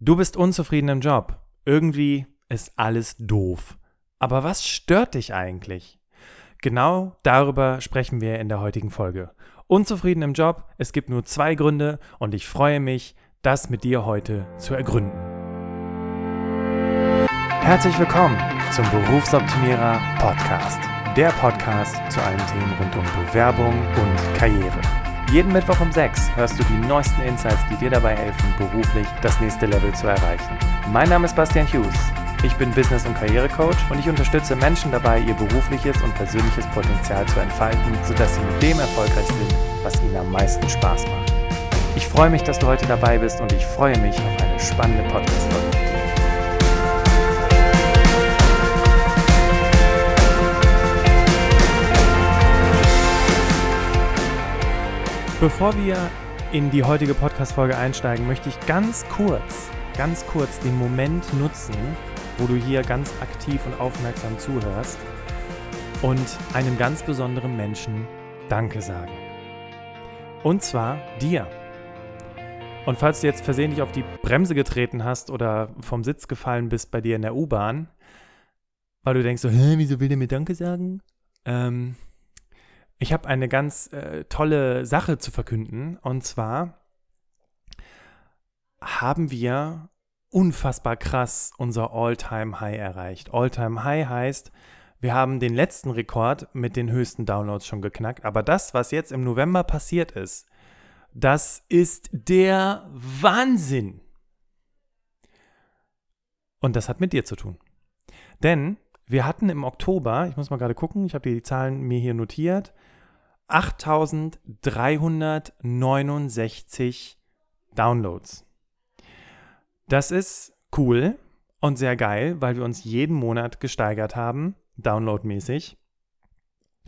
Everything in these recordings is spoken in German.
Du bist unzufrieden im Job. Irgendwie ist alles doof. Aber was stört dich eigentlich? Genau darüber sprechen wir in der heutigen Folge. Unzufrieden im Job, es gibt nur zwei Gründe und ich freue mich, das mit dir heute zu ergründen. Herzlich willkommen zum Berufsoptimierer Podcast. Der Podcast zu allen Themen rund um Bewerbung und Karriere. Jeden Mittwoch um 6 hörst du die neuesten Insights, die dir dabei helfen, beruflich das nächste Level zu erreichen. Mein Name ist Bastian Hughes. Ich bin Business- und Karrierecoach und ich unterstütze Menschen dabei, ihr berufliches und persönliches Potenzial zu entfalten, sodass sie mit dem erfolgreich sind, was ihnen am meisten Spaß macht. Ich freue mich, dass du heute dabei bist und ich freue mich auf eine spannende Podcast-Folge. Bevor wir in die heutige Podcast-Folge einsteigen, möchte ich ganz kurz, ganz kurz den Moment nutzen, wo du hier ganz aktiv und aufmerksam zuhörst und einem ganz besonderen Menschen Danke sagen. Und zwar dir. Und falls du jetzt versehentlich auf die Bremse getreten hast oder vom Sitz gefallen bist bei dir in der U-Bahn, weil du denkst so, hä, wieso will der mir Danke sagen? Ähm, ich habe eine ganz äh, tolle Sache zu verkünden. Und zwar haben wir unfassbar krass unser All-Time-High erreicht. All-Time-High heißt, wir haben den letzten Rekord mit den höchsten Downloads schon geknackt. Aber das, was jetzt im November passiert ist, das ist der Wahnsinn. Und das hat mit dir zu tun. Denn wir hatten im Oktober, ich muss mal gerade gucken, ich habe die Zahlen mir hier notiert, 8369 Downloads. Das ist cool und sehr geil, weil wir uns jeden Monat gesteigert haben, downloadmäßig.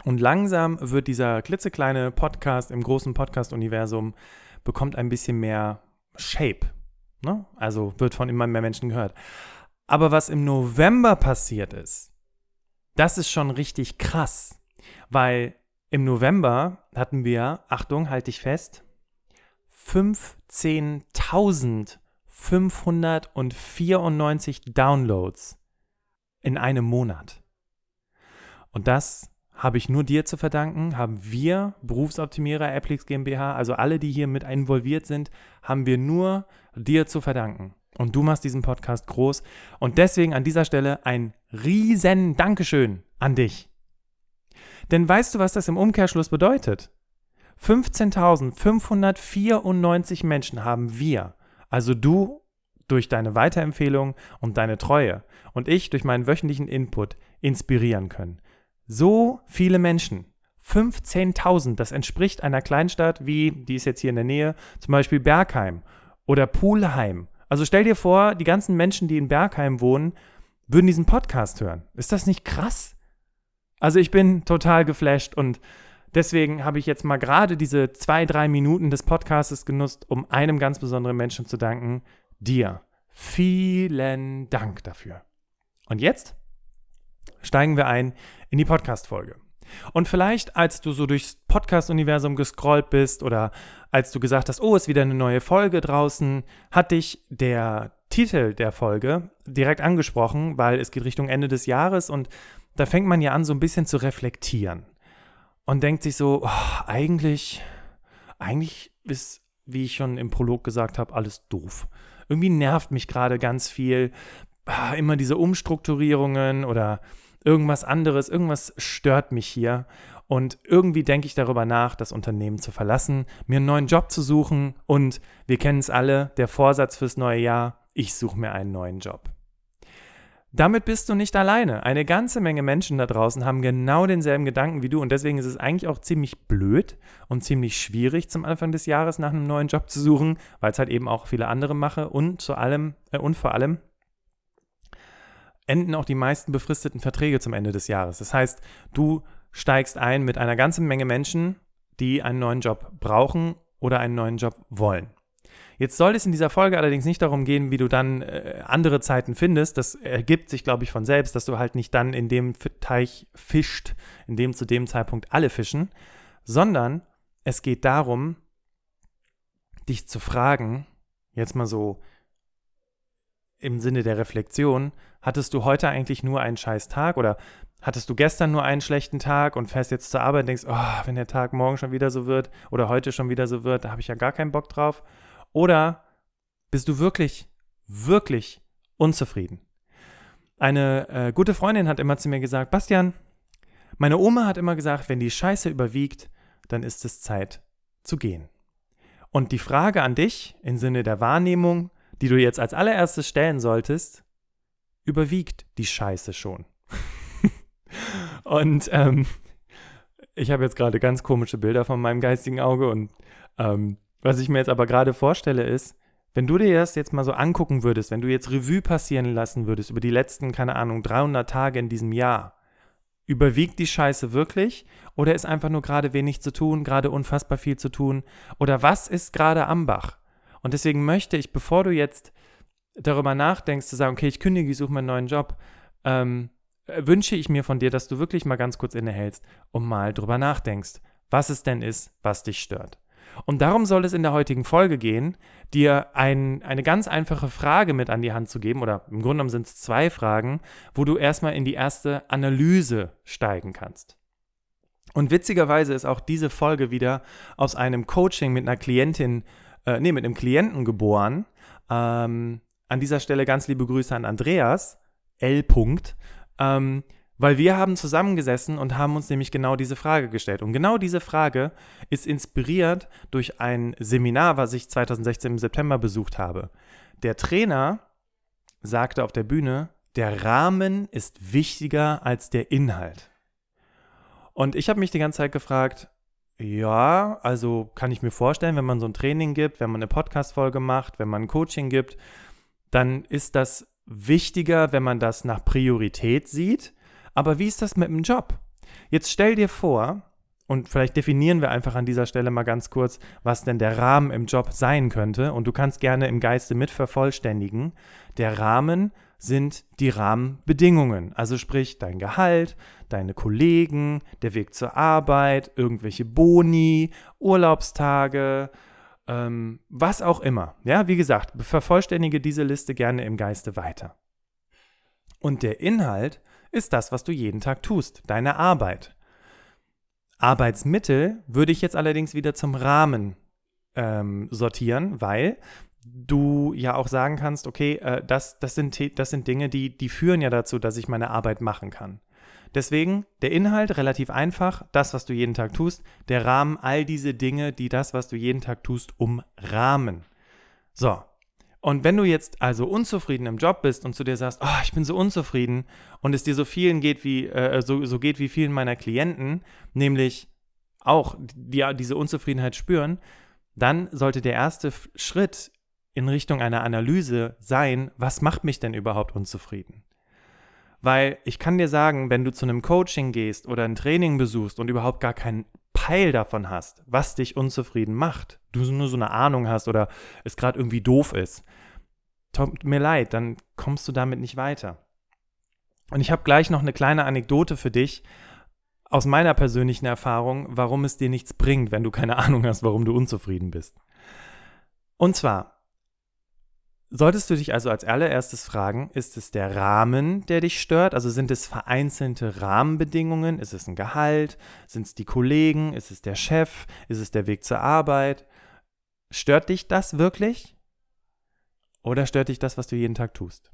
Und langsam wird dieser klitzekleine Podcast im großen Podcast-Universum bekommt ein bisschen mehr Shape. Ne? Also wird von immer mehr Menschen gehört. Aber was im November passiert ist, das ist schon richtig krass, weil im November hatten wir, Achtung, halte ich fest, 15.594 Downloads in einem Monat. Und das habe ich nur dir zu verdanken, haben wir, Berufsoptimierer Applix GmbH, also alle, die hier mit involviert sind, haben wir nur dir zu verdanken. Und du machst diesen Podcast groß. Und deswegen an dieser Stelle ein riesen Dankeschön an dich. Denn weißt du, was das im Umkehrschluss bedeutet? 15.594 Menschen haben wir, also du durch deine Weiterempfehlung und deine Treue und ich durch meinen wöchentlichen Input inspirieren können. So viele Menschen. 15.000, das entspricht einer Kleinstadt wie, die ist jetzt hier in der Nähe, zum Beispiel Bergheim oder Pulheim. Also stell dir vor, die ganzen Menschen, die in Bergheim wohnen, würden diesen Podcast hören. Ist das nicht krass? Also ich bin total geflasht und deswegen habe ich jetzt mal gerade diese zwei, drei Minuten des Podcasts genutzt, um einem ganz besonderen Menschen zu danken, dir. Vielen Dank dafür. Und jetzt steigen wir ein in die Podcast-Folge. Und vielleicht, als du so durchs Podcast-Universum gescrollt bist oder als du gesagt hast, oh, ist wieder eine neue Folge draußen, hat dich der Titel der Folge direkt angesprochen, weil es geht Richtung Ende des Jahres und da fängt man ja an, so ein bisschen zu reflektieren und denkt sich so, oh, eigentlich, eigentlich ist, wie ich schon im Prolog gesagt habe, alles doof. Irgendwie nervt mich gerade ganz viel, ah, immer diese Umstrukturierungen oder irgendwas anderes, irgendwas stört mich hier. Und irgendwie denke ich darüber nach, das Unternehmen zu verlassen, mir einen neuen Job zu suchen und wir kennen es alle, der Vorsatz fürs neue Jahr, ich suche mir einen neuen Job. Damit bist du nicht alleine. Eine ganze Menge Menschen da draußen haben genau denselben Gedanken wie du und deswegen ist es eigentlich auch ziemlich blöd und ziemlich schwierig zum Anfang des Jahres nach einem neuen Job zu suchen, weil es halt eben auch viele andere mache und zu allem äh, und vor allem enden auch die meisten befristeten Verträge zum Ende des Jahres. Das heißt, du steigst ein mit einer ganzen Menge Menschen, die einen neuen Job brauchen oder einen neuen Job wollen. Jetzt soll es in dieser Folge allerdings nicht darum gehen, wie du dann äh, andere Zeiten findest. Das ergibt sich, glaube ich, von selbst, dass du halt nicht dann in dem Teich fischt, in dem zu dem Zeitpunkt alle fischen, sondern es geht darum, dich zu fragen, jetzt mal so im Sinne der Reflexion, hattest du heute eigentlich nur einen scheiß Tag oder hattest du gestern nur einen schlechten Tag und fährst jetzt zur Arbeit und denkst, oh, wenn der Tag morgen schon wieder so wird oder heute schon wieder so wird, da habe ich ja gar keinen Bock drauf. Oder bist du wirklich, wirklich unzufrieden? Eine äh, gute Freundin hat immer zu mir gesagt, Bastian, meine Oma hat immer gesagt, wenn die Scheiße überwiegt, dann ist es Zeit zu gehen. Und die Frage an dich im Sinne der Wahrnehmung, die du jetzt als allererstes stellen solltest, überwiegt die Scheiße schon? und ähm, ich habe jetzt gerade ganz komische Bilder von meinem geistigen Auge und ähm, was ich mir jetzt aber gerade vorstelle ist, wenn du dir das jetzt mal so angucken würdest, wenn du jetzt Revue passieren lassen würdest über die letzten, keine Ahnung, 300 Tage in diesem Jahr, überwiegt die Scheiße wirklich oder ist einfach nur gerade wenig zu tun, gerade unfassbar viel zu tun oder was ist gerade am Bach? Und deswegen möchte ich, bevor du jetzt darüber nachdenkst, zu sagen, okay, ich kündige, ich suche meinen neuen Job, ähm, wünsche ich mir von dir, dass du wirklich mal ganz kurz innehältst und mal drüber nachdenkst, was es denn ist, was dich stört. Und darum soll es in der heutigen Folge gehen, dir ein, eine ganz einfache Frage mit an die Hand zu geben, oder im Grunde genommen sind es zwei Fragen, wo du erstmal in die erste Analyse steigen kannst. Und witzigerweise ist auch diese Folge wieder aus einem Coaching mit einer Klientin, äh, nee, mit einem Klienten geboren. Ähm, an dieser Stelle ganz liebe Grüße an Andreas, L. Ähm, weil wir haben zusammengesessen und haben uns nämlich genau diese Frage gestellt. Und genau diese Frage ist inspiriert durch ein Seminar, was ich 2016 im September besucht habe. Der Trainer sagte auf der Bühne, der Rahmen ist wichtiger als der Inhalt. Und ich habe mich die ganze Zeit gefragt, ja, also kann ich mir vorstellen, wenn man so ein Training gibt, wenn man eine Podcast-Folge macht, wenn man ein Coaching gibt, dann ist das wichtiger, wenn man das nach Priorität sieht. Aber wie ist das mit dem Job? Jetzt stell dir vor, und vielleicht definieren wir einfach an dieser Stelle mal ganz kurz, was denn der Rahmen im Job sein könnte. Und du kannst gerne im Geiste mit vervollständigen. Der Rahmen sind die Rahmenbedingungen. Also sprich dein Gehalt, deine Kollegen, der Weg zur Arbeit, irgendwelche Boni, Urlaubstage, ähm, was auch immer. Ja, wie gesagt, vervollständige diese Liste gerne im Geiste weiter. Und der Inhalt ist das, was du jeden Tag tust, deine Arbeit. Arbeitsmittel würde ich jetzt allerdings wieder zum Rahmen ähm, sortieren, weil du ja auch sagen kannst, okay, äh, das, das, sind, das sind Dinge, die, die führen ja dazu, dass ich meine Arbeit machen kann. Deswegen der Inhalt relativ einfach, das, was du jeden Tag tust, der Rahmen, all diese Dinge, die das, was du jeden Tag tust, umrahmen. So, und wenn du jetzt also unzufrieden im Job bist und zu dir sagst, oh, ich bin so unzufrieden und es dir so vielen geht wie, äh, so, so geht wie vielen meiner Klienten, nämlich auch die, diese Unzufriedenheit spüren, dann sollte der erste Schritt in Richtung einer Analyse sein, was macht mich denn überhaupt unzufrieden? Weil ich kann dir sagen, wenn du zu einem Coaching gehst oder ein Training besuchst und überhaupt gar keinen Peil davon hast, was dich unzufrieden macht, du nur so eine Ahnung hast oder es gerade irgendwie doof ist, tut mir leid, dann kommst du damit nicht weiter. Und ich habe gleich noch eine kleine Anekdote für dich aus meiner persönlichen Erfahrung, warum es dir nichts bringt, wenn du keine Ahnung hast, warum du unzufrieden bist. Und zwar, Solltest du dich also als allererstes fragen, ist es der Rahmen, der dich stört? Also sind es vereinzelte Rahmenbedingungen? Ist es ein Gehalt? Sind es die Kollegen? Ist es der Chef? Ist es der Weg zur Arbeit? Stört dich das wirklich? Oder stört dich das, was du jeden Tag tust?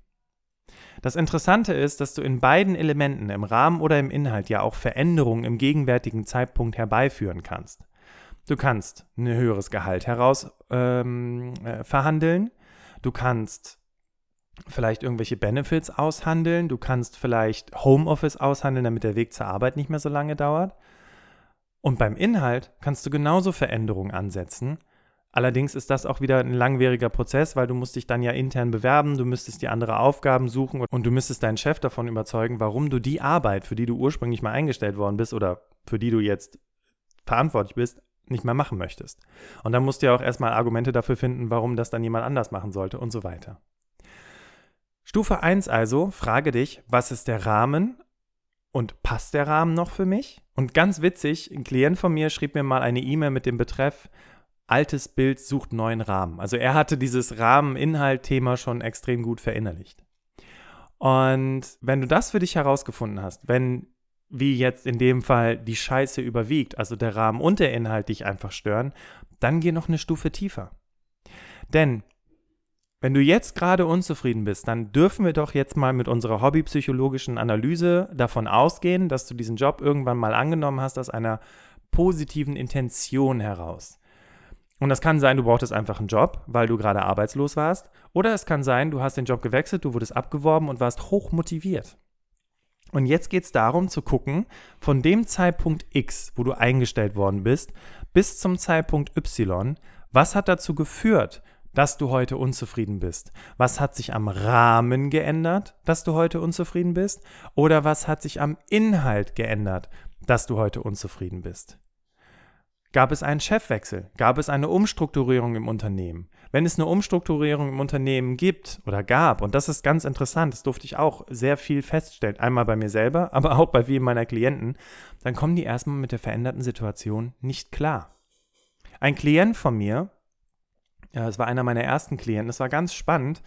Das Interessante ist, dass du in beiden Elementen, im Rahmen oder im Inhalt, ja auch Veränderungen im gegenwärtigen Zeitpunkt herbeiführen kannst. Du kannst ein höheres Gehalt heraus ähm, äh, verhandeln Du kannst vielleicht irgendwelche Benefits aushandeln. Du kannst vielleicht Homeoffice aushandeln, damit der Weg zur Arbeit nicht mehr so lange dauert. Und beim Inhalt kannst du genauso Veränderungen ansetzen. Allerdings ist das auch wieder ein langwieriger Prozess, weil du musst dich dann ja intern bewerben, du müsstest dir andere Aufgaben suchen und du müsstest deinen Chef davon überzeugen, warum du die Arbeit, für die du ursprünglich mal eingestellt worden bist oder für die du jetzt verantwortlich bist, nicht mehr machen möchtest. Und dann musst du ja auch erstmal Argumente dafür finden, warum das dann jemand anders machen sollte und so weiter. Stufe 1 also, frage dich, was ist der Rahmen und passt der Rahmen noch für mich? Und ganz witzig, ein Klient von mir schrieb mir mal eine E-Mail mit dem Betreff, altes Bild sucht neuen Rahmen. Also er hatte dieses Rahmen-Inhalt-Thema schon extrem gut verinnerlicht. Und wenn du das für dich herausgefunden hast, wenn wie jetzt in dem Fall die Scheiße überwiegt, also der Rahmen und der Inhalt dich einfach stören, dann geh noch eine Stufe tiefer. Denn wenn du jetzt gerade unzufrieden bist, dann dürfen wir doch jetzt mal mit unserer hobbypsychologischen Analyse davon ausgehen, dass du diesen Job irgendwann mal angenommen hast aus einer positiven Intention heraus. Und das kann sein, du brauchtest einfach einen Job, weil du gerade arbeitslos warst. Oder es kann sein, du hast den Job gewechselt, du wurdest abgeworben und warst hoch motiviert. Und jetzt geht es darum zu gucken, von dem Zeitpunkt X, wo du eingestellt worden bist, bis zum Zeitpunkt Y, was hat dazu geführt, dass du heute unzufrieden bist? Was hat sich am Rahmen geändert, dass du heute unzufrieden bist? Oder was hat sich am Inhalt geändert, dass du heute unzufrieden bist? Gab es einen Chefwechsel? Gab es eine Umstrukturierung im Unternehmen? Wenn es eine Umstrukturierung im Unternehmen gibt oder gab, und das ist ganz interessant, das durfte ich auch sehr viel feststellen, einmal bei mir selber, aber auch bei vielen meiner Klienten, dann kommen die erstmal mit der veränderten Situation nicht klar. Ein Klient von mir, es war einer meiner ersten Klienten, das war ganz spannend,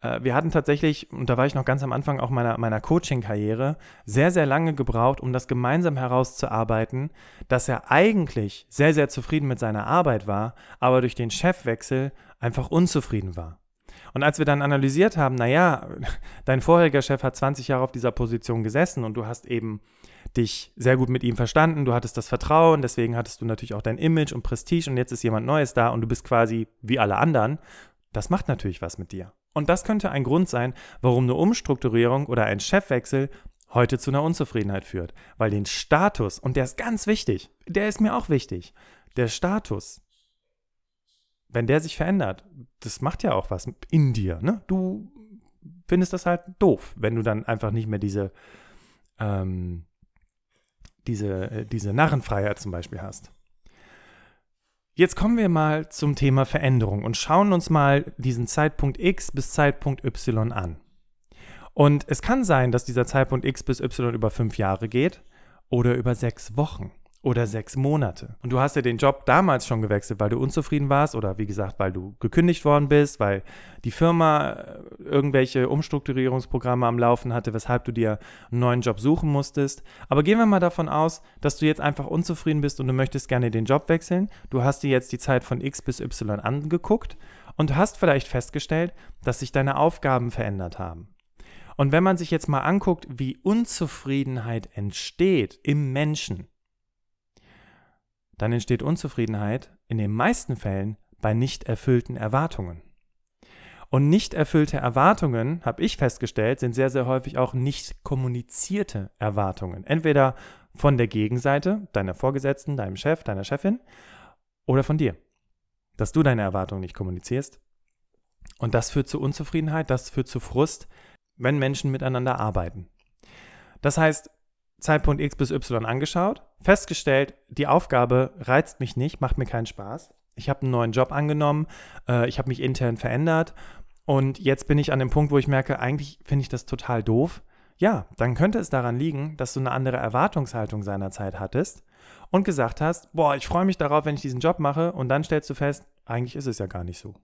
äh, wir hatten tatsächlich, und da war ich noch ganz am Anfang auch meiner, meiner Coaching-Karriere, sehr, sehr lange gebraucht, um das gemeinsam herauszuarbeiten, dass er eigentlich sehr, sehr zufrieden mit seiner Arbeit war, aber durch den Chefwechsel einfach unzufrieden war. Und als wir dann analysiert haben, naja, dein vorheriger Chef hat 20 Jahre auf dieser Position gesessen und du hast eben dich sehr gut mit ihm verstanden, du hattest das Vertrauen, deswegen hattest du natürlich auch dein Image und Prestige und jetzt ist jemand Neues da und du bist quasi wie alle anderen. Das macht natürlich was mit dir. Und das könnte ein Grund sein, warum eine Umstrukturierung oder ein Chefwechsel heute zu einer Unzufriedenheit führt. Weil den Status, und der ist ganz wichtig, der ist mir auch wichtig, der Status, wenn der sich verändert, das macht ja auch was in dir. Ne? Du findest das halt doof, wenn du dann einfach nicht mehr diese, ähm, diese, äh, diese Narrenfreiheit zum Beispiel hast. Jetzt kommen wir mal zum Thema Veränderung und schauen uns mal diesen Zeitpunkt X bis Zeitpunkt Y an. Und es kann sein, dass dieser Zeitpunkt X bis Y über fünf Jahre geht oder über sechs Wochen oder sechs Monate. Und du hast ja den Job damals schon gewechselt, weil du unzufrieden warst oder wie gesagt, weil du gekündigt worden bist, weil die Firma äh, irgendwelche Umstrukturierungsprogramme am Laufen hatte, weshalb du dir einen neuen Job suchen musstest. Aber gehen wir mal davon aus, dass du jetzt einfach unzufrieden bist und du möchtest gerne den Job wechseln. Du hast dir jetzt die Zeit von X bis Y angeguckt und hast vielleicht festgestellt, dass sich deine Aufgaben verändert haben. Und wenn man sich jetzt mal anguckt, wie Unzufriedenheit entsteht im Menschen, dann entsteht Unzufriedenheit in den meisten Fällen bei nicht erfüllten Erwartungen. Und nicht erfüllte Erwartungen, habe ich festgestellt, sind sehr, sehr häufig auch nicht kommunizierte Erwartungen. Entweder von der Gegenseite, deiner Vorgesetzten, deinem Chef, deiner Chefin, oder von dir. Dass du deine Erwartungen nicht kommunizierst. Und das führt zu Unzufriedenheit, das führt zu Frust, wenn Menschen miteinander arbeiten. Das heißt, Zeitpunkt X bis Y angeschaut, festgestellt, die Aufgabe reizt mich nicht, macht mir keinen Spaß. Ich habe einen neuen Job angenommen, äh, ich habe mich intern verändert und jetzt bin ich an dem Punkt, wo ich merke, eigentlich finde ich das total doof. Ja, dann könnte es daran liegen, dass du eine andere Erwartungshaltung seinerzeit hattest und gesagt hast, boah, ich freue mich darauf, wenn ich diesen Job mache und dann stellst du fest, eigentlich ist es ja gar nicht so.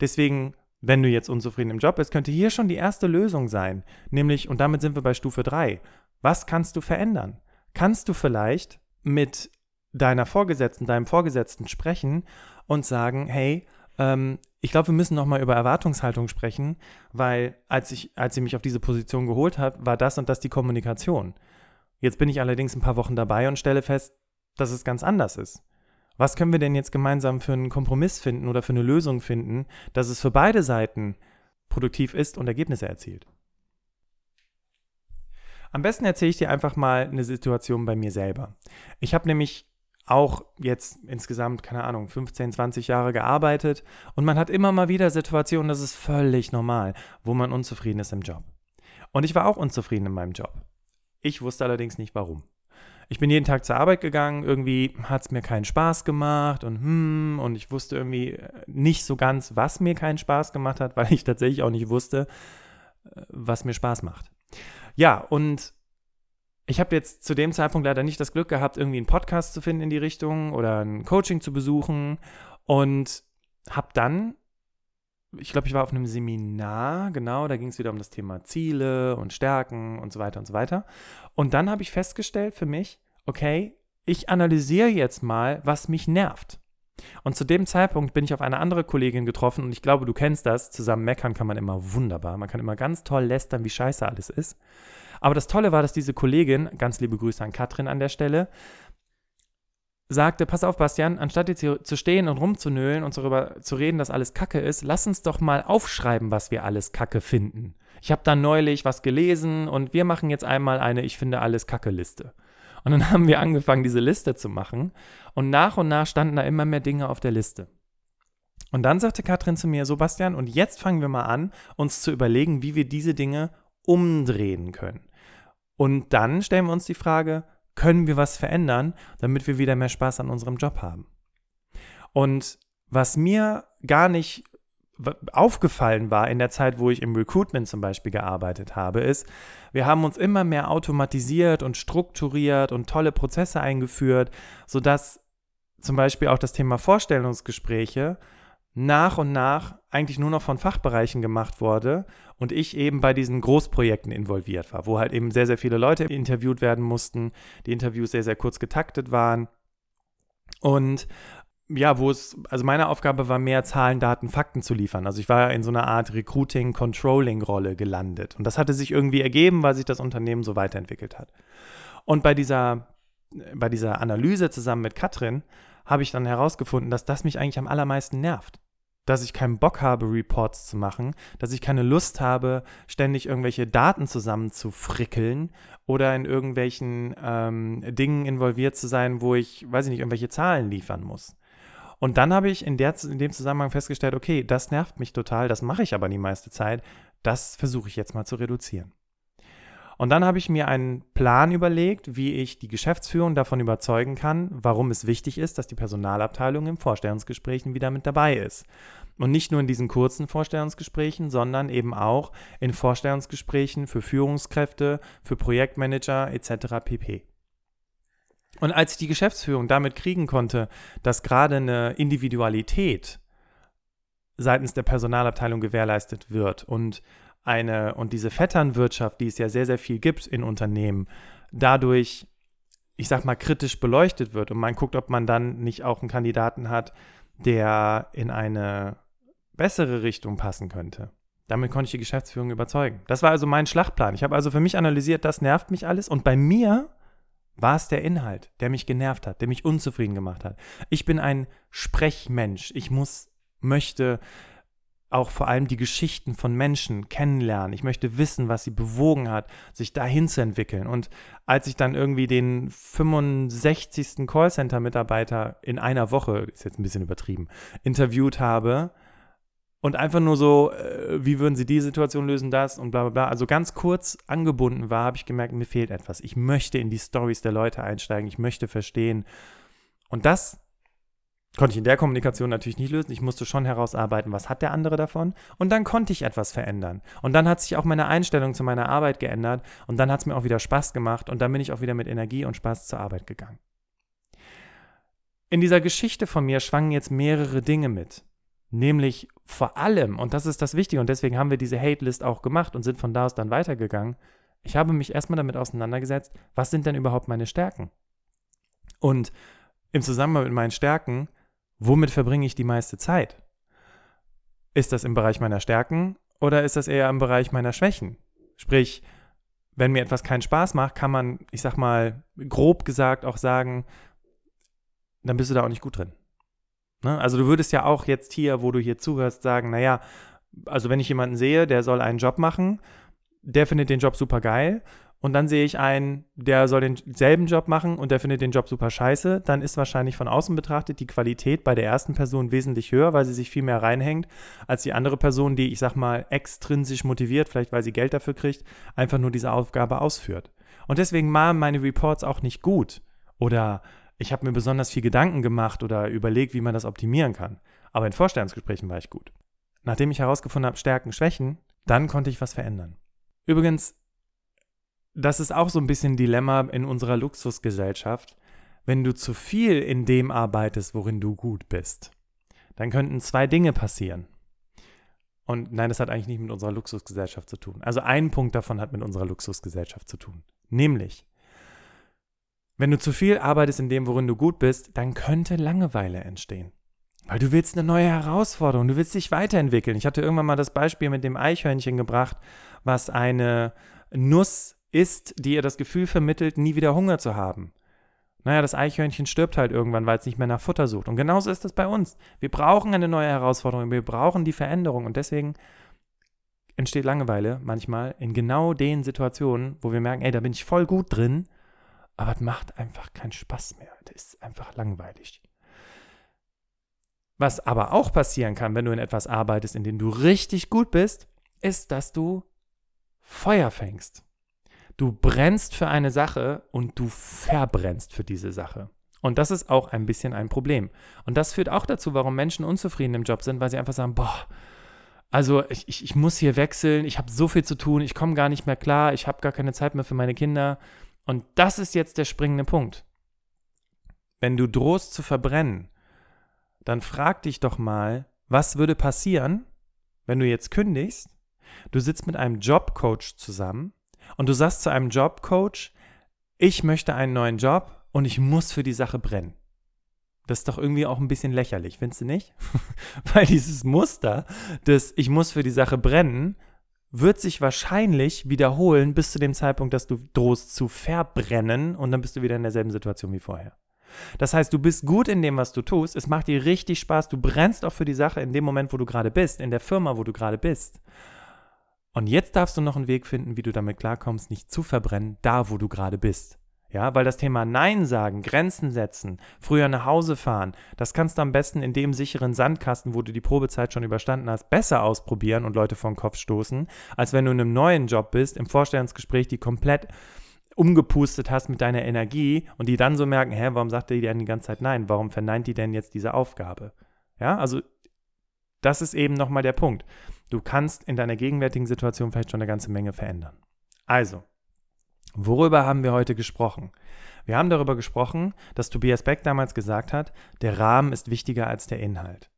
Deswegen wenn du jetzt unzufrieden im Job bist, könnte hier schon die erste Lösung sein. Nämlich, und damit sind wir bei Stufe 3, was kannst du verändern? Kannst du vielleicht mit deiner Vorgesetzten, deinem Vorgesetzten sprechen und sagen, hey, ähm, ich glaube, wir müssen nochmal über Erwartungshaltung sprechen, weil als ich, als sie mich auf diese Position geholt hat, war das und das die Kommunikation. Jetzt bin ich allerdings ein paar Wochen dabei und stelle fest, dass es ganz anders ist. Was können wir denn jetzt gemeinsam für einen Kompromiss finden oder für eine Lösung finden, dass es für beide Seiten produktiv ist und Ergebnisse erzielt? Am besten erzähle ich dir einfach mal eine Situation bei mir selber. Ich habe nämlich auch jetzt insgesamt, keine Ahnung, 15, 20 Jahre gearbeitet und man hat immer mal wieder Situationen, das ist völlig normal, wo man unzufrieden ist im Job. Und ich war auch unzufrieden in meinem Job. Ich wusste allerdings nicht warum. Ich bin jeden Tag zur Arbeit gegangen, irgendwie hat es mir keinen Spaß gemacht und hm, und ich wusste irgendwie nicht so ganz, was mir keinen Spaß gemacht hat, weil ich tatsächlich auch nicht wusste, äh, was mir Spaß macht. Ja, und ich habe jetzt zu dem Zeitpunkt leider nicht das Glück gehabt, irgendwie einen Podcast zu finden in die Richtung oder ein Coaching zu besuchen. Und habe dann, ich glaube, ich war auf einem Seminar, genau, da ging es wieder um das Thema Ziele und Stärken und so weiter und so weiter. Und dann habe ich festgestellt für mich, okay, ich analysiere jetzt mal, was mich nervt. Und zu dem Zeitpunkt bin ich auf eine andere Kollegin getroffen und ich glaube, du kennst das. Zusammen meckern kann man immer wunderbar. Man kann immer ganz toll lästern, wie scheiße alles ist. Aber das Tolle war, dass diese Kollegin, ganz liebe Grüße an Katrin an der Stelle, sagte, pass auf, Bastian, anstatt jetzt hier zu stehen und rumzunölen und darüber zu reden, dass alles Kacke ist, lass uns doch mal aufschreiben, was wir alles Kacke finden. Ich habe da neulich was gelesen und wir machen jetzt einmal eine Ich finde alles Kacke-Liste. Und dann haben wir angefangen, diese Liste zu machen. Und nach und nach standen da immer mehr Dinge auf der Liste. Und dann sagte Katrin zu mir, Sebastian, und jetzt fangen wir mal an, uns zu überlegen, wie wir diese Dinge umdrehen können. Und dann stellen wir uns die Frage, können wir was verändern, damit wir wieder mehr Spaß an unserem Job haben? Und was mir gar nicht aufgefallen war in der Zeit, wo ich im Recruitment zum Beispiel gearbeitet habe, ist, wir haben uns immer mehr automatisiert und strukturiert und tolle Prozesse eingeführt, sodass zum Beispiel auch das Thema Vorstellungsgespräche nach und nach eigentlich nur noch von Fachbereichen gemacht wurde und ich eben bei diesen Großprojekten involviert war, wo halt eben sehr, sehr viele Leute interviewt werden mussten, die Interviews sehr, sehr kurz getaktet waren. Und ja, wo es, also meine Aufgabe war mehr Zahlen, Daten, Fakten zu liefern. Also ich war in so einer Art Recruiting-Controlling-Rolle gelandet. Und das hatte sich irgendwie ergeben, weil sich das Unternehmen so weiterentwickelt hat. Und bei dieser, bei dieser Analyse zusammen mit Katrin habe ich dann herausgefunden, dass das mich eigentlich am allermeisten nervt. Dass ich keinen Bock habe, Reports zu machen, dass ich keine Lust habe, ständig irgendwelche Daten zusammenzufrickeln oder in irgendwelchen ähm, Dingen involviert zu sein, wo ich, weiß ich nicht, irgendwelche Zahlen liefern muss. Und dann habe ich in, der, in dem Zusammenhang festgestellt, okay, das nervt mich total, das mache ich aber die meiste Zeit, das versuche ich jetzt mal zu reduzieren. Und dann habe ich mir einen Plan überlegt, wie ich die Geschäftsführung davon überzeugen kann, warum es wichtig ist, dass die Personalabteilung im Vorstellungsgesprächen wieder mit dabei ist. Und nicht nur in diesen kurzen Vorstellungsgesprächen, sondern eben auch in Vorstellungsgesprächen für Führungskräfte, für Projektmanager etc. pp. Und als ich die Geschäftsführung damit kriegen konnte, dass gerade eine Individualität seitens der Personalabteilung gewährleistet wird und eine und diese Vetternwirtschaft, die es ja sehr, sehr viel gibt in Unternehmen, dadurch, ich sag mal, kritisch beleuchtet wird und man guckt, ob man dann nicht auch einen Kandidaten hat, der in eine bessere Richtung passen könnte. Damit konnte ich die Geschäftsführung überzeugen. Das war also mein Schlachtplan. Ich habe also für mich analysiert, das nervt mich alles und bei mir war es der Inhalt, der mich genervt hat, der mich unzufrieden gemacht hat? Ich bin ein Sprechmensch. Ich muss, möchte auch vor allem die Geschichten von Menschen kennenlernen. Ich möchte wissen, was sie bewogen hat, sich dahin zu entwickeln. Und als ich dann irgendwie den 65. Callcenter-Mitarbeiter in einer Woche, ist jetzt ein bisschen übertrieben, interviewt habe, und einfach nur so, äh, wie würden sie die Situation lösen, das und bla bla bla. Also ganz kurz angebunden war, habe ich gemerkt, mir fehlt etwas. Ich möchte in die Stories der Leute einsteigen, ich möchte verstehen. Und das konnte ich in der Kommunikation natürlich nicht lösen. Ich musste schon herausarbeiten, was hat der andere davon. Und dann konnte ich etwas verändern. Und dann hat sich auch meine Einstellung zu meiner Arbeit geändert. Und dann hat es mir auch wieder Spaß gemacht. Und dann bin ich auch wieder mit Energie und Spaß zur Arbeit gegangen. In dieser Geschichte von mir schwangen jetzt mehrere Dinge mit. Nämlich vor allem, und das ist das Wichtige, und deswegen haben wir diese Hate-List auch gemacht und sind von da aus dann weitergegangen. Ich habe mich erstmal damit auseinandergesetzt, was sind denn überhaupt meine Stärken? Und im Zusammenhang mit meinen Stärken, womit verbringe ich die meiste Zeit? Ist das im Bereich meiner Stärken oder ist das eher im Bereich meiner Schwächen? Sprich, wenn mir etwas keinen Spaß macht, kann man, ich sag mal, grob gesagt auch sagen, dann bist du da auch nicht gut drin. Ne? Also du würdest ja auch jetzt hier, wo du hier zuhörst, sagen, naja, also wenn ich jemanden sehe, der soll einen Job machen, der findet den Job super geil und dann sehe ich einen, der soll denselben Job machen und der findet den Job super scheiße, dann ist wahrscheinlich von außen betrachtet die Qualität bei der ersten Person wesentlich höher, weil sie sich viel mehr reinhängt, als die andere Person, die, ich sag mal, extrinsisch motiviert, vielleicht weil sie Geld dafür kriegt, einfach nur diese Aufgabe ausführt. Und deswegen waren meine Reports auch nicht gut oder ich habe mir besonders viel Gedanken gemacht oder überlegt, wie man das optimieren kann. Aber in Vorstellungsgesprächen war ich gut. Nachdem ich herausgefunden habe, Stärken, Schwächen, dann konnte ich was verändern. Übrigens, das ist auch so ein bisschen ein Dilemma in unserer Luxusgesellschaft, wenn du zu viel in dem arbeitest, worin du gut bist. dann könnten zwei Dinge passieren. Und nein, das hat eigentlich nicht mit unserer Luxusgesellschaft zu tun. Also ein Punkt davon hat mit unserer Luxusgesellschaft zu tun. Nämlich, wenn du zu viel arbeitest in dem, worin du gut bist, dann könnte Langeweile entstehen. Weil du willst eine neue Herausforderung, du willst dich weiterentwickeln. Ich hatte irgendwann mal das Beispiel mit dem Eichhörnchen gebracht, was eine Nuss ist, die ihr das Gefühl vermittelt, nie wieder Hunger zu haben. Naja, das Eichhörnchen stirbt halt irgendwann, weil es nicht mehr nach Futter sucht. Und genauso ist das bei uns. Wir brauchen eine neue Herausforderung, wir brauchen die Veränderung. Und deswegen entsteht Langeweile manchmal in genau den Situationen, wo wir merken, ey, da bin ich voll gut drin, aber es macht einfach keinen Spaß mehr. Das ist einfach langweilig. Was aber auch passieren kann, wenn du in etwas arbeitest, in dem du richtig gut bist, ist, dass du Feuer fängst. Du brennst für eine Sache und du verbrennst für diese Sache. Und das ist auch ein bisschen ein Problem. Und das führt auch dazu, warum Menschen unzufrieden im Job sind, weil sie einfach sagen, boah, also ich, ich, ich muss hier wechseln, ich habe so viel zu tun, ich komme gar nicht mehr klar, ich habe gar keine Zeit mehr für meine Kinder. Und das ist jetzt der springende Punkt. Wenn du drohst zu verbrennen, dann frag dich doch mal, was würde passieren, wenn du jetzt kündigst, du sitzt mit einem Jobcoach zusammen und du sagst zu einem Jobcoach, ich möchte einen neuen Job und ich muss für die Sache brennen. Das ist doch irgendwie auch ein bisschen lächerlich, findest du nicht? Weil dieses Muster des Ich muss für die Sache brennen wird sich wahrscheinlich wiederholen bis zu dem Zeitpunkt, dass du drohst zu verbrennen und dann bist du wieder in derselben Situation wie vorher. Das heißt, du bist gut in dem, was du tust, es macht dir richtig Spaß, du brennst auch für die Sache in dem Moment, wo du gerade bist, in der Firma, wo du gerade bist. Und jetzt darfst du noch einen Weg finden, wie du damit klarkommst, nicht zu verbrennen, da wo du gerade bist. Ja, weil das Thema Nein sagen, Grenzen setzen, früher nach Hause fahren, das kannst du am besten in dem sicheren Sandkasten, wo du die Probezeit schon überstanden hast, besser ausprobieren und Leute den Kopf stoßen, als wenn du in einem neuen Job bist, im Vorstellungsgespräch, die komplett umgepustet hast mit deiner Energie und die dann so merken, hä, warum sagt der denn die ganze Zeit Nein? Warum verneint die denn jetzt diese Aufgabe? Ja, also das ist eben nochmal der Punkt. Du kannst in deiner gegenwärtigen Situation vielleicht schon eine ganze Menge verändern. Also, worüber haben wir heute gesprochen? Wir haben darüber gesprochen, dass Tobias Beck damals gesagt hat, der Rahmen ist wichtiger als der Inhalt.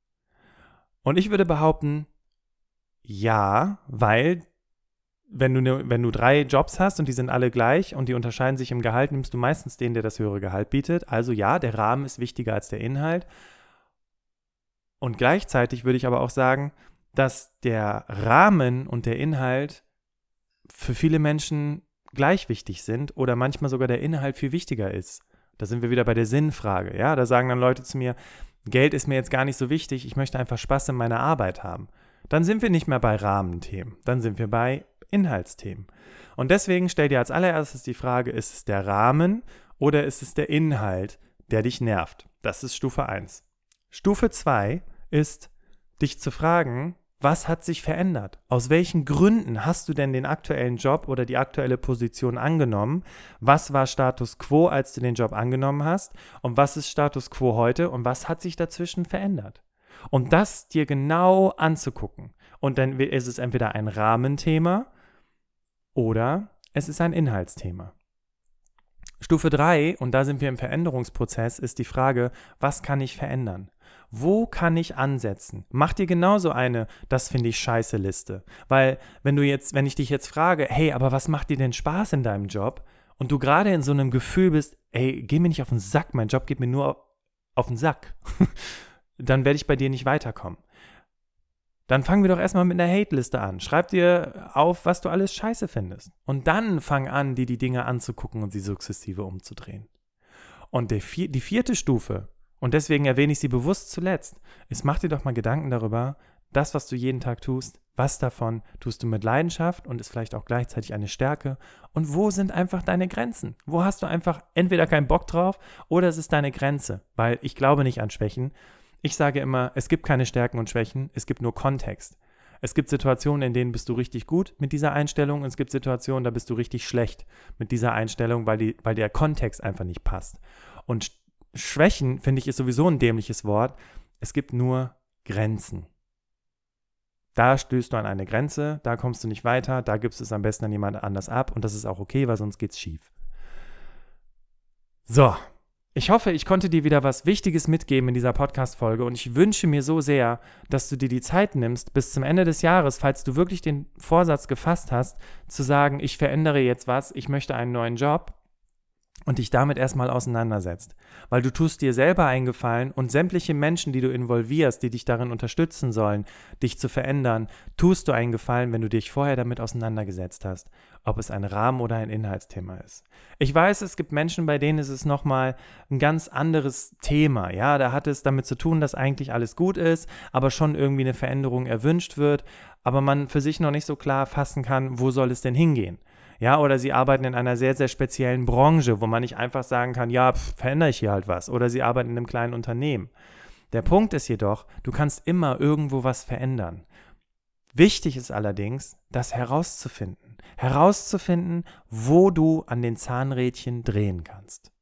Und ich würde behaupten, ja, weil wenn du, ne, wenn du drei Jobs hast und die sind alle gleich und die unterscheiden sich im Gehalt, nimmst du meistens den, der das höhere Gehalt bietet. Also ja, der Rahmen ist wichtiger als der Inhalt. Und gleichzeitig würde ich aber auch sagen, dass der Rahmen und der Inhalt für viele Menschen gleich wichtig sind oder manchmal sogar der Inhalt viel wichtiger ist. Da sind wir wieder bei der Sinnfrage. Ja, da sagen dann Leute zu mir, Geld ist mir jetzt gar nicht so wichtig, ich möchte einfach Spaß in meiner Arbeit haben. Dann sind wir nicht mehr bei Rahmenthemen, dann sind wir bei Inhaltsthemen. Und deswegen stell dir als allererstes die Frage, ist es der Rahmen oder ist es der Inhalt, der dich nervt? Das ist Stufe 1. Stufe 2 ist, dich zu fragen, was hat sich verändert? Aus welchen Gründen hast du denn den aktuellen Job oder die aktuelle Position angenommen? Was war Status quo, als du den Job angenommen hast? Und was ist Status quo heute? Und was hat sich dazwischen verändert? Und das dir genau anzugucken. Und dann ist es entweder ein Rahmenthema oder es ist ein Inhaltsthema. Stufe 3, und da sind wir im Veränderungsprozess, ist die Frage, was kann ich verändern? Wo kann ich ansetzen? Mach dir genauso eine, das finde ich scheiße Liste. Weil, wenn du jetzt, wenn ich dich jetzt frage, hey, aber was macht dir denn Spaß in deinem Job? Und du gerade in so einem Gefühl bist, ey, geh mir nicht auf den Sack, mein Job geht mir nur auf den Sack, dann werde ich bei dir nicht weiterkommen. Dann fangen wir doch erstmal mit einer Hate-Liste an. Schreib dir auf, was du alles scheiße findest. Und dann fang an, dir die Dinge anzugucken und sie sukzessive umzudrehen. Und die vierte Stufe, und deswegen erwähne ich sie bewusst zuletzt, ist, mach dir doch mal Gedanken darüber, das, was du jeden Tag tust, was davon tust du mit Leidenschaft und ist vielleicht auch gleichzeitig eine Stärke? Und wo sind einfach deine Grenzen? Wo hast du einfach entweder keinen Bock drauf oder es ist deine Grenze? Weil ich glaube nicht an Schwächen, ich sage immer, es gibt keine Stärken und Schwächen, es gibt nur Kontext. Es gibt Situationen, in denen bist du richtig gut mit dieser Einstellung und es gibt Situationen, da bist du richtig schlecht mit dieser Einstellung, weil, die, weil der Kontext einfach nicht passt. Und Schwächen, finde ich, ist sowieso ein dämliches Wort. Es gibt nur Grenzen. Da stößt du an eine Grenze, da kommst du nicht weiter, da gibst du es am besten an jemand anders ab und das ist auch okay, weil sonst geht's schief. So, Ich hoffe, ich konnte dir wieder was Wichtiges mitgeben in dieser Podcast-Folge und ich wünsche mir so sehr, dass du dir die Zeit nimmst, bis zum Ende des Jahres, falls du wirklich den Vorsatz gefasst hast, zu sagen, ich verändere jetzt was, ich möchte einen neuen Job und dich damit erstmal auseinandersetzt. Weil du tust dir selber eingefallen und sämtliche Menschen, die du involvierst, die dich darin unterstützen sollen, dich zu verändern, tust du einen Gefallen, wenn du dich vorher damit auseinandergesetzt hast, ob es ein Rahmen oder ein Inhaltsthema ist. Ich weiß, es gibt Menschen, bei denen ist es nochmal ein ganz anderes Thema. Ja, da hat es damit zu tun, dass eigentlich alles gut ist, aber schon irgendwie eine Veränderung erwünscht wird, aber man für sich noch nicht so klar fassen kann, wo soll es denn hingehen. Ja, oder sie arbeiten in einer sehr, sehr speziellen Branche, wo man nicht einfach sagen kann, ja, pf, verändere ich hier halt was. Oder sie arbeiten in einem kleinen Unternehmen. Der Punkt ist jedoch, du kannst immer irgendwo was verändern. Wichtig ist allerdings, das herauszufinden. Herauszufinden, wo du an den Zahnrädchen drehen kannst.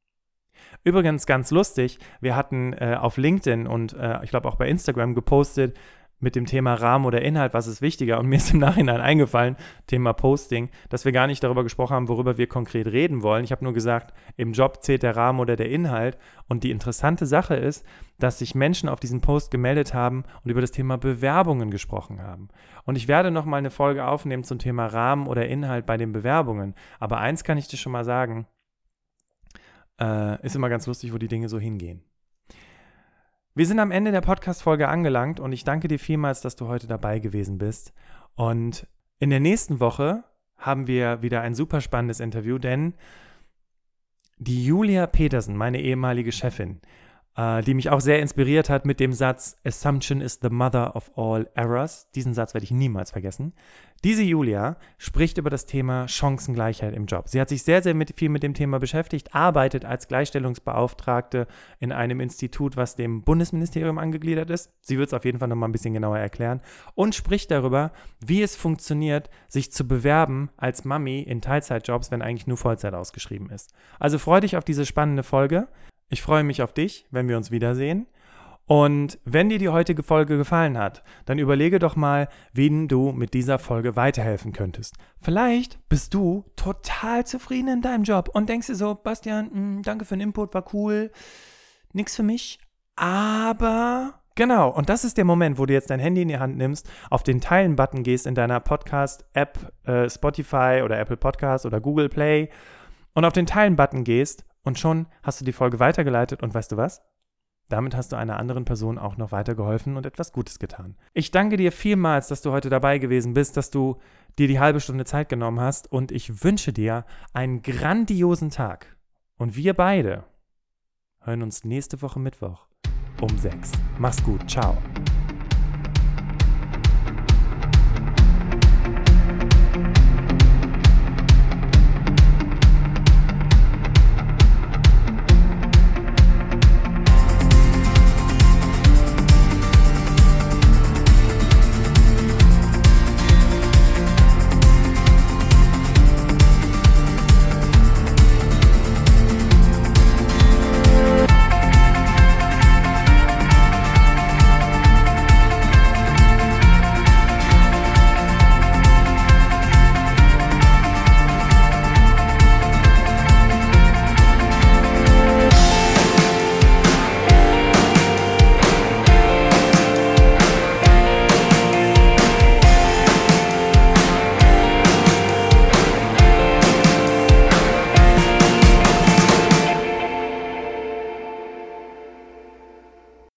Übrigens ganz lustig, wir hatten äh, auf LinkedIn und äh, ich glaube auch bei Instagram gepostet, mit dem Thema Rahmen oder Inhalt, was ist wichtiger? Und mir ist im Nachhinein eingefallen, Thema Posting, dass wir gar nicht darüber gesprochen haben, worüber wir konkret reden wollen. Ich habe nur gesagt, im Job zählt der Rahmen oder der Inhalt. Und die interessante Sache ist, dass sich Menschen auf diesen Post gemeldet haben und über das Thema Bewerbungen gesprochen haben. Und ich werde nochmal eine Folge aufnehmen zum Thema Rahmen oder Inhalt bei den Bewerbungen. Aber eins kann ich dir schon mal sagen, äh, ist immer ganz lustig, wo die Dinge so hingehen. Wir sind am Ende der Podcast-Folge angelangt und ich danke dir vielmals, dass du heute dabei gewesen bist. Und in der nächsten Woche haben wir wieder ein super spannendes Interview, denn die Julia Petersen, meine ehemalige Chefin, äh, die mich auch sehr inspiriert hat mit dem Satz Assumption is the mother of all errors. Diesen Satz werde ich niemals vergessen. Diese Julia spricht über das Thema Chancengleichheit im Job. Sie hat sich sehr, sehr mit, viel mit dem Thema beschäftigt, arbeitet als Gleichstellungsbeauftragte in einem Institut, was dem Bundesministerium angegliedert ist. Sie wird es auf jeden Fall nochmal ein bisschen genauer erklären und spricht darüber, wie es funktioniert, sich zu bewerben als Mami in Teilzeitjobs, wenn eigentlich nur Vollzeit ausgeschrieben ist. Also freue dich auf diese spannende Folge. Ich freue mich auf dich, wenn wir uns wiedersehen. Und wenn dir die heutige Folge gefallen hat, dann überlege doch mal, wen du mit dieser Folge weiterhelfen könntest. Vielleicht bist du total zufrieden in deinem Job und denkst dir so, Bastian, mh, hm, danke für den Input, war cool, nix für mich, aber Genau, und das ist der Moment, wo du jetzt dein Handy in die Hand nimmst, auf den Teilen-Button gehst in deiner Podcast-App, äh, Spotify oder Apple Podcast oder Google Play und auf den Teilen-Button gehst und schon hast du die Folge weitergeleitet und weißt du was? Damit hast du einer anderen Person auch noch weitergeholfen und etwas Gutes getan. Ich danke dir vielmals, dass du heute dabei gewesen bist, dass du dir die halbe Stunde Zeit genommen hast und ich wünsche dir einen grandiosen Tag. Und wir beide hören uns nächste Woche Mittwoch um 6. Mach's gut. Ciao.